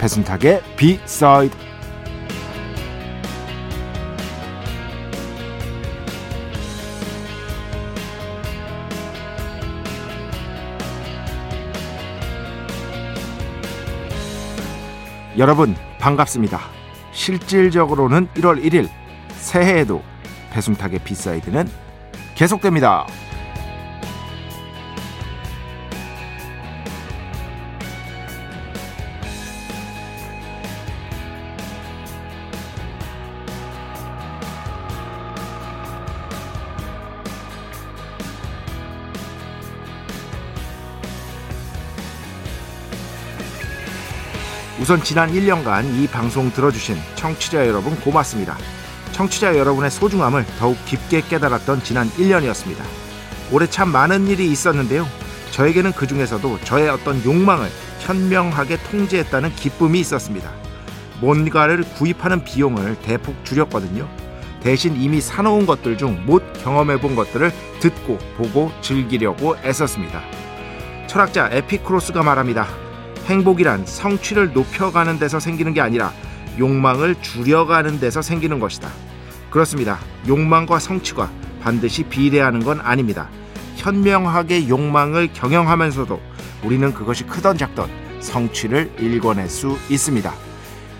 배순탁의 비사이드 여러분 반갑습니다. 실질적으로는 1월 1일 새해에도 배순탁의 비사이드는 계속됩니다. 우선 지난 1년간 이 방송 들어주신 청취자 여러분 고맙습니다. 청취자 여러분의 소중함을 더욱 깊게 깨달았던 지난 1년이었습니다. 올해 참 많은 일이 있었는데요. 저에게는 그 중에서도 저의 어떤 욕망을 현명하게 통제했다는 기쁨이 있었습니다. 뭔가를 구입하는 비용을 대폭 줄였거든요. 대신 이미 사놓은 것들 중 못 경험해 본 것들을 듣고 보고 즐기려고 애썼습니다. 철학자 에피쿠로스가 말합니다. 행복이란 성취를 높여가는 데서 생기는 게 아니라 욕망을 줄여가는 데서 생기는 것이다. 그렇습니다. 욕망과 성취가 반드시 비례하는 건 아닙니다. 현명하게 욕망을 경영하면서도 우리는 그것이 크던 작던 성취를 일궈낼 수 있습니다.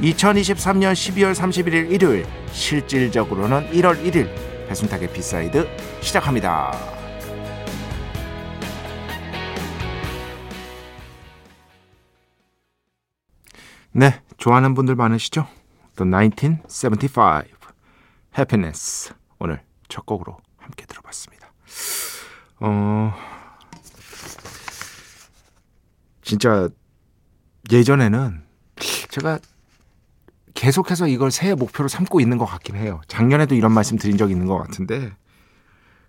2023년 12월 31일 일요일 실질적으로는 1월 1일 배순탁의 B side 시작합니다. 네, 좋아하는 분들 많으시죠? The 1975 Happiness 오늘 첫 곡으로 함께 들어봤습니다. 어 진짜 예전에는 제가 계속해서 이걸 새해 목표로 삼고 있는 것 같긴 해요. 작년에도 이런 말씀 드린 적 있는 것 같은데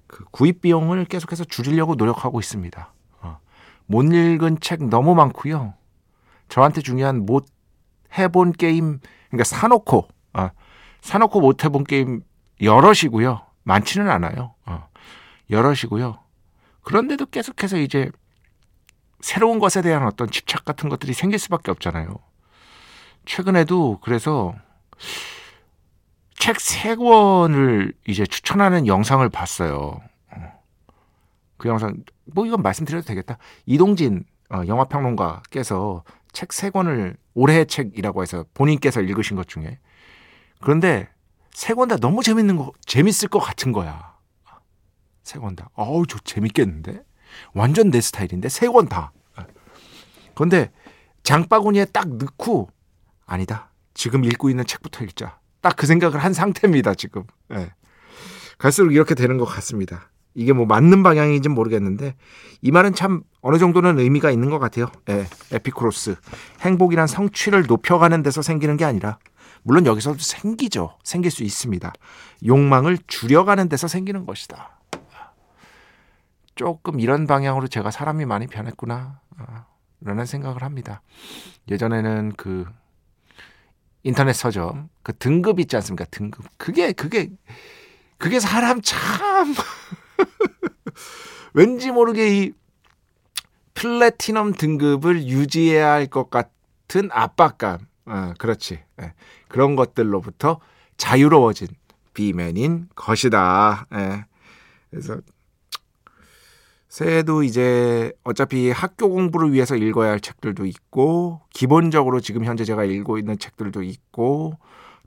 그 구입 비용을 계속해서 줄이려고 노력하고 있습니다. 어. 못 읽은 책 너무 많고요. 저한테 중요한 못 해본 게임 그러니까 사놓고 어, 사놓고 못 해본 게임 여럿이고요. 많지는 않아요. 어, 여럿이고요. 그런데도 계속해서 이제 새로운 것에 대한 어떤 집착 같은 것들이 생길 수밖에 없잖아요. 최근에도 그래서 책 세 권을 이제 추천하는 영상을 봤어요. 어. 그 영상 뭐 이건 말씀드려도 되겠다. 이동진 어, 영화평론가께서 책 세 권을 올해의 책이라고 해서 본인께서 읽으신 것 중에 그런데 세 권 다 너무 재밌는 거 재밌을 것 같은 거야. 세 권 다. 어우 저 재밌겠는데? 완전 내 스타일인데 세 권 다. 그런데 장바구니에 딱 넣고 아니다. 지금 읽고 있는 책부터 읽자. 딱 그 생각을 한 상태입니다, 지금. 네. 갈수록 이렇게 되는 것 같습니다. 이게 뭐 맞는 방향인지는 모르겠는데 이 말은 참 어느 정도는 의미가 있는 것 같아요. 예, 에피크로스. 행복이란 성취를 높여가는 데서 생기는 게 아니라 물론 여기서도 생기죠. 생길 수 있습니다. 욕망을 줄여가는 데서 생기는 것이다. 조금 이런 방향으로 제가 사람이 많이 변했구나. 아, 라는 생각을 합니다. 예전에는 그 인터넷 서점 그 등급 있지 않습니까? 등급. 그게 그게 그게 사람 참 왠지 모르게 이 플래티넘 등급을 유지해야 할 것 같은 압박감. 어, 그렇지. 예. 그런 것들로부터 자유로워진 비맨인 것이다. 예. 그래서 새해도 이제 어차피 학교 공부를 위해서 읽어야 할 책들도 있고 기본적으로 지금 현재 제가 읽고 있는 책들도 있고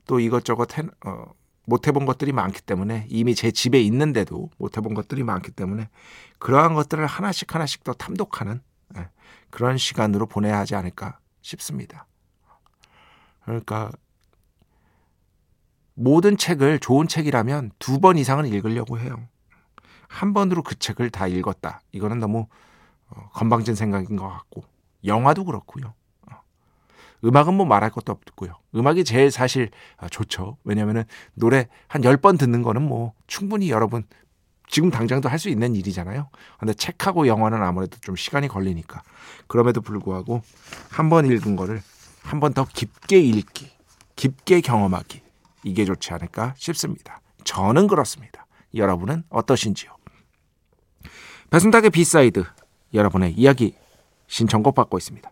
또 이것저것 해, 어, 못 해본 것들이 많기 때문에 이미 제 집에 있는데도 못 해본 것들이 많기 때문에 그러한 것들을 하나씩 하나씩 더 탐독하는 예, 그런 시간으로 보내야 하지 않을까 싶습니다. 그러니까 모든 책을 좋은 책이라면 두 번 이상은 읽으려고 해요. 한 번으로 그 책을 다 읽었다. 이거는 너무 어, 건방진 생각인 것 같고 영화도 그렇고요. 어. 음악은 뭐 말할 것도 없고요. 음악이 제일 사실 아, 좋죠. 왜냐면은 노래 한열번 듣는 거는 뭐 충분히 여러분 지금 당장도 할 수 있는 일이잖아요. 근데 책하고 영화는 아무래도 좀 시간이 걸리니까. 그럼에도 불구하고 한 번 읽은 거를 한 번 더 깊게 읽기, 깊게 경험하기. 이게 좋지 않을까 싶습니다. 저는 그렇습니다. 여러분은 어떠신지요? 배순탁의 B side 여러분의 이야기 신청곡 받고 있습니다.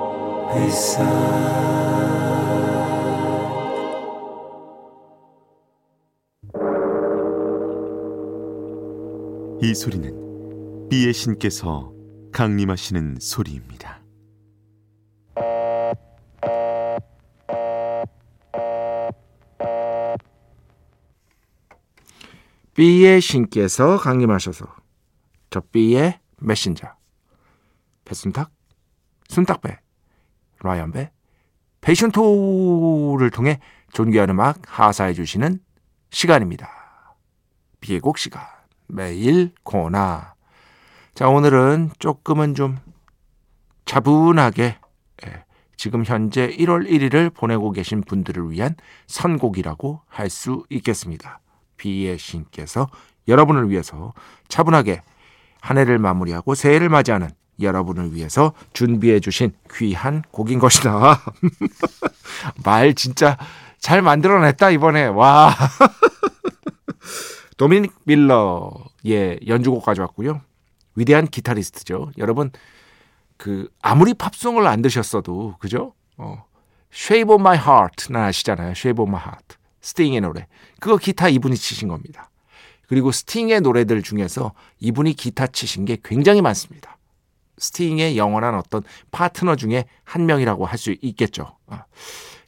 이 소리는 비의 신께서 강림하시는 소리입니다. B의 신께서 강림하셔서 저 B의 메신저. 배순탁, 순탁배, 라이언배, 페이션토를 통해 존귀한 음악 하사해 주시는 시간입니다. 비의 곡 시간 매일 코나 자 오늘은 조금은 좀 차분하게 예, 지금 현재 1월 1일을 보내고 계신 분들을 위한 선곡이라고 할 수 있겠습니다. 비의 신께서 여러분을 위해서 차분하게 한 해를 마무리하고 새해를 맞이하는 여러분을 위해서 준비해 주신 귀한 곡인 것이다. 말 진짜 잘 만들어냈다 이번에. 와. 도미닉 밀러의 연주곡 가져왔고요. 위대한 기타리스트죠. 여러분 그 아무리 팝송을 안 드셨어도 그죠? 어. Shape of My Heart나 아시잖아요. Shape of My Heart. 스팅의 노래. 그거 기타 이분이 치신 겁니다. 그리고 스팅의 노래들 중에서 이분이 기타 치신 게 굉장히 많습니다. 스팅의 영원한 어떤 파트너 중에 한 명이라고 할 수 있겠죠. 어.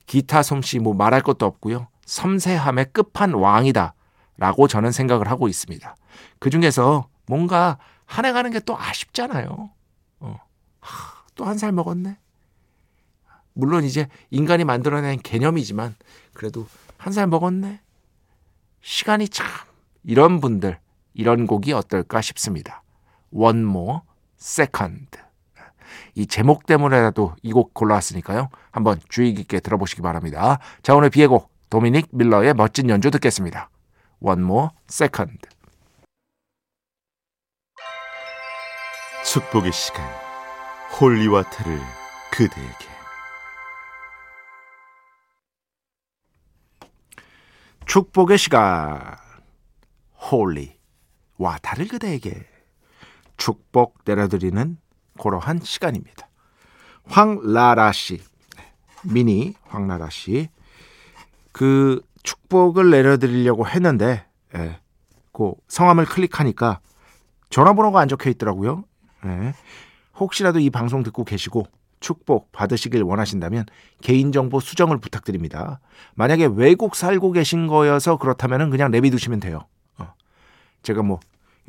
기타 솜씨 뭐 말할 것도 없고요. 섬세함의 끝판 왕이다. 라고 저는 생각을 하고 있습니다. 그 중에서 뭔가 한 해 가는 게 또 아쉽잖아요. 어. 또 한 살 먹었네. 물론 이제 인간이 만들어낸 개념이지만 그래도 한 살 먹었네. 시간이 참 이런 분들 이런 곡이 어떨까 싶습니다. Second. 이 제목 때문에라도 이 곡 골라왔으니까요. 한번 주의 깊게 들어보시기 바랍니다. 자 오늘 B의 곡 도미닉 밀러의 멋진 연주 듣겠습니다. One More Second. 축복의 시간 holy water를 그대에게 축복의 시간 holy water를 그대에게 축복 내려드리는 그러한 시간입니다. 황라라 씨 미니 황라라 씨 그 축복을 내려드리려고 했는데 예, 그 성함을 클릭하니까 전화번호가 안 적혀 있더라고요. 예. 혹시라도 이 방송 듣고 계시고 축복 받으시길 원하신다면 개인정보 수정을 부탁드립니다. 만약에 외국 살고 계신 거여서 그렇다면 그냥 내비두시면 돼요. 어. 제가 뭐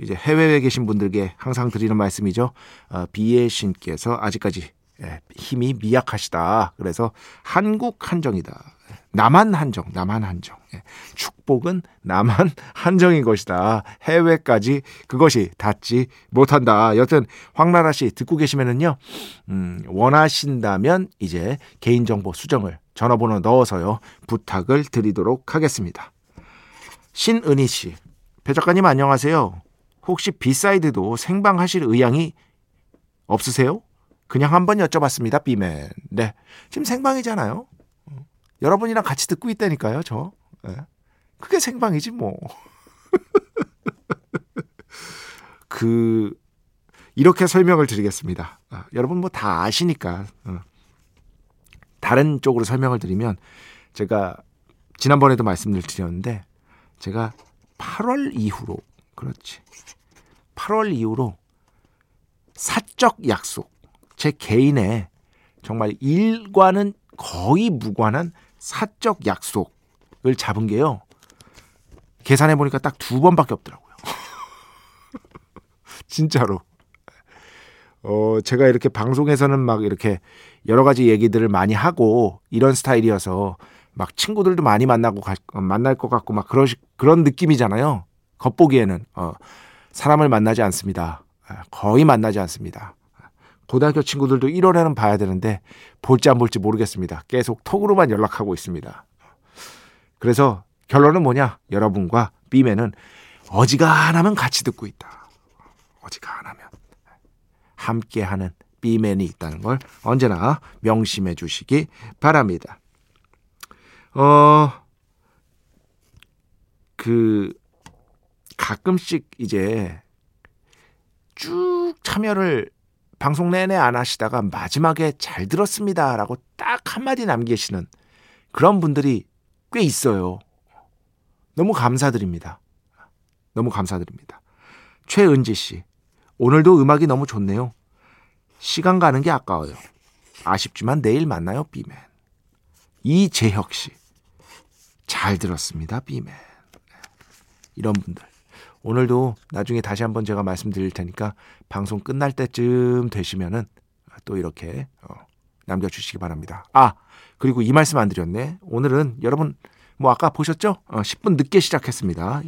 이제 해외에 계신 분들께 항상 드리는 말씀이죠. 어, 비의 신께서 아직까지 예, 힘이 미약하시다. 그래서 한국 한정이다. 나만 한정, 나만 한정. 예. 축복은 나만 한정인 것이다. 해외까지 그것이 닿지 못한다. 여튼 황나라 씨 듣고 계시면은요, 음, 원하신다면 이제 개인정보 수정을 전화번호 넣어서요 부탁을 드리도록 하겠습니다. 신은희 씨. 배 작가님 안녕하세요. 혹시 비사이드도 생방하실 의향이 없으세요? 그냥 한번 여쭤봤습니다. 비맨. 네. 지금 생방이잖아요. 여러분이랑 같이 듣고 있다니까요. 저. 네. 그게 생방이지 뭐. 그 이렇게 설명을 드리겠습니다. 아, 여러분 뭐 다 아시니까 어. 다른 쪽으로 설명을 드리면 제가 지난번에도 말씀을 드렸는데 제가 8월 이후로 그렇지. 8월 이후로 사적 약속. 제 개인의 정말 일과는 거의 무관한 사적 약속을 잡은 게요. 계산해 보니까 딱 두 번밖에 없더라고요. 진짜로. 어, 제가 이렇게 방송에서는 막 이렇게 여러 가지 얘기들을 많이 하고 이런 스타일이어서 막 친구들도 많이 만나고 가, 어, 만날 것 같고 막 그런 그런 느낌이잖아요. 겉보기에는 어, 사람을 만나지 않습니다. 아, 거의 만나지 않습니다. 고등학교 친구들도 1월에는 봐야 되는데 볼지 안 볼지 모르겠습니다. 계속 톡으로만 연락하고 있습니다. 그래서 결론은 뭐냐? 여러분과 B맨은 어지간하면 같이 듣고 있다. 어지간하면. 함께하는 B맨이 있다는 걸 언제나 명심해 주시기 바랍니다. 어, 그, 가끔씩 이제 쭉 참여를 방송 내내 안 하시다가 마지막에 잘 들었습니다. 라고 딱 한마디 남기시는 그런 분들이 꽤 있어요. 너무 감사드립니다. 너무 감사드립니다. 최은지 씨. 오늘도 음악이 너무 좋네요. 시간 가는 게 아까워요. 아쉽지만 내일 만나요, 비맨. 이재혁 씨. 잘 들었습니다, 비맨. 이런 분들. 오늘도 나중에 다시 한번 제가 말씀드릴 테니까 방송 끝날 때쯤 되시면은 또 이렇게 어, 남겨주시기 바랍니다. 아, 그리고 이 말씀 안 드렸네. 오늘은 여러분 뭐 아까 보셨죠? 어, 10분 늦게 시작했습니다.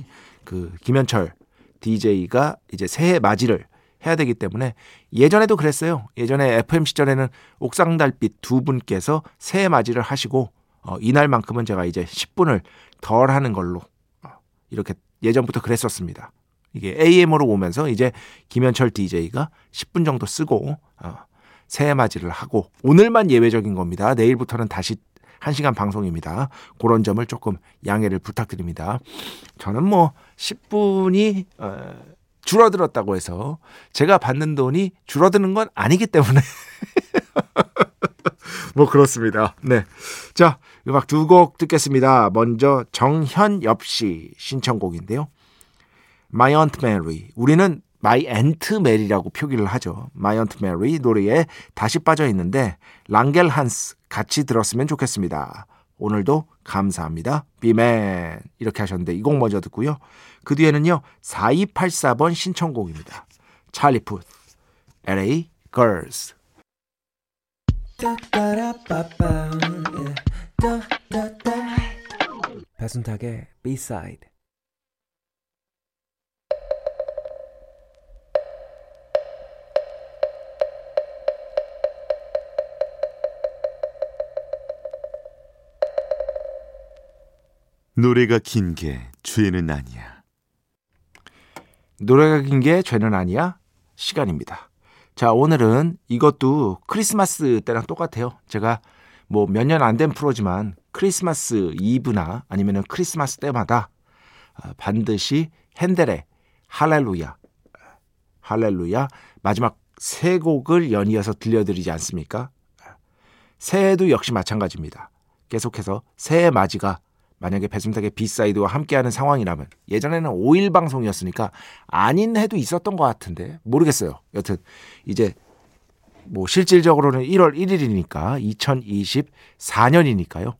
그 김현철 DJ가 이제 새해 맞이를 해야 되기 때문에 예전에도 그랬어요. 예전에 FM 시절에는 옥상 달빛 두 분께서 새해 맞이를 하시고 어, 이날만큼은 제가 이제 10분을 덜 하는 걸로 어, 이렇게 예전부터 그랬었습니다. 이게 AM으로 오면서 이제 김현철 DJ가 10분 정도 쓰고 어, 새해 맞이를 하고 오늘만 예외적인 겁니다. 내일부터는 다시 1시간 방송입니다. 그런 점을 조금 양해를 부탁드립니다. 저는 뭐 10분이 어, 줄어들었다고 해서 제가 받는 돈이 줄어드는 건 아니기 때문에 뭐 그렇습니다. 네. 자, 음악 두 곡 듣겠습니다. 먼저 정현엽 씨 신청곡인데요. My Aunt Mary. 우리는 My Aunt Mary라고 표기를 하죠. My Aunt Mary 노래에 다시 빠져 있는데 랑겔 한스 같이 들었으면 좋겠습니다. 오늘도 감사합니다. 비맨 이렇게 하셨는데 이 곡 먼저 듣고요. 그 뒤에는요. 4284번 신청곡입니다. 찰리 푸 LA Girls 배순탁의 B-side 노래가 긴 게 죄는 아니야. 노래가 긴 게 죄는 아니야. 시간입니다. 자, 오늘은 이것도 크리스마스 때랑 똑같아요. 제가 뭐 몇 년 안 된 프로지만 크리스마스 이브나 아니면 크리스마스 때마다 아, 반드시 핸델의 할렐루야, 할렐루야 마지막 세 곡을 연이어서 들려드리지 않습니까? 새해도 역시 마찬가지입니다. 계속해서 새해 맞이가 만약에 배승탁의 비사이드와 함께하는 상황이라면 예전에는 5일 방송이었으니까 아닌 해도 있었던 것 같은데 모르겠어요. 여튼 이제 뭐 실질적으로는 1월 1일이니까 2024년이니까요.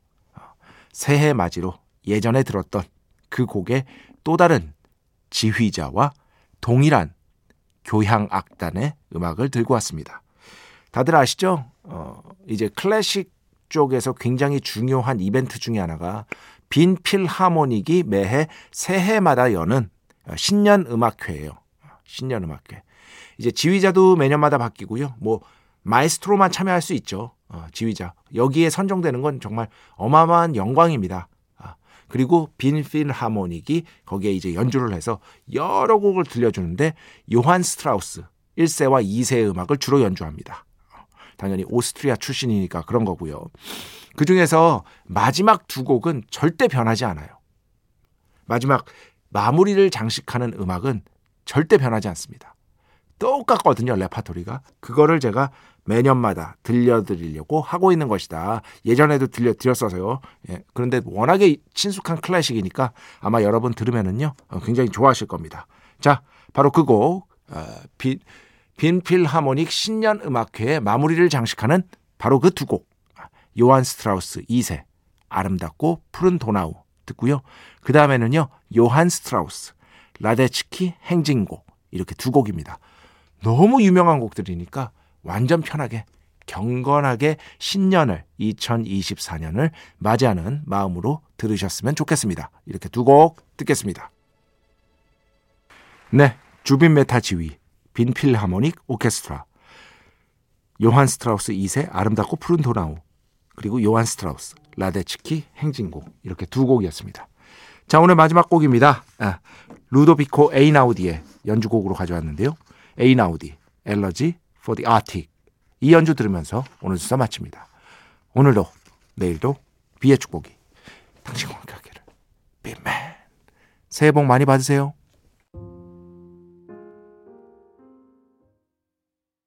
새해 맞이로 예전에 들었던 그 곡의 또 다른 지휘자와 동일한 교향 악단의 음악을 들고 왔습니다. 다들 아시죠? 어, 이제 클래식 쪽에서 굉장히 중요한 이벤트 중에 하나가 빈 필하모닉이 매해 새해마다 여는 신년 음악회예요. 신년 음악회. 이제 지휘자도 매년마다 바뀌고요. 뭐 마에스트로만 참여할 수 있죠. 어, 지휘자. 여기에 선정되는 건 정말 어마어마한 영광입니다. 아, 그리고 빈 필 하모닉이 거기에 이제 연주를 해서 여러 곡을 들려주는데 요한 스트라우스 1세와 2세의 음악을 주로 연주합니다. 당연히 오스트리아 출신이니까 그런 거고요. 그 중에서 마지막 두 곡은 절대 변하지 않아요. 마지막 마무리를 장식하는 음악은 절대 변하지 않습니다. 똑같거든요, 레파토리가. 그거를 제가 매년마다 들려드리려고 하고 있는 것이다. 예전에도 들려드렸어서요. 예, 그런데 워낙에 친숙한 클래식이니까 아마 여러분 들으면은요, 어, 굉장히 좋아하실 겁니다. 자, 바로 그 곡, 어, 빈, 빈필하모닉 신년 음악회의 마무리를 장식하는 바로 그 두 곡. 요한 스트라우스 2세, 아름답고 푸른 도나우 듣고요. 그 다음에는요, 요한 스트라우스, 라데츠키 행진곡. 이렇게 두 곡입니다. 너무 유명한 곡들이니까 완전 편하게 경건하게 신년을 2024년을 맞이하는 마음으로 들으셨으면 좋겠습니다. 이렇게 두 곡 듣겠습니다. 네, 주빈 메타 지휘 빈필 하모닉 오케스트라 요한 스트라우스 2세 아름답고 푸른 도나우 그리고 요한 스트라우스 라데츠키 행진곡 이렇게 두 곡이었습니다. 자 오늘 마지막 곡입니다. 아, 루도비코 에이나우디의 연주곡으로 가져왔는데요. 에이나우디 Elegy the Arctic 이 연주 들으면서 오늘 수사 마칩니다. 오늘도 내일도 B의 축복이 당신과 함께하기를 빈맨 새해 복 많이 받으세요.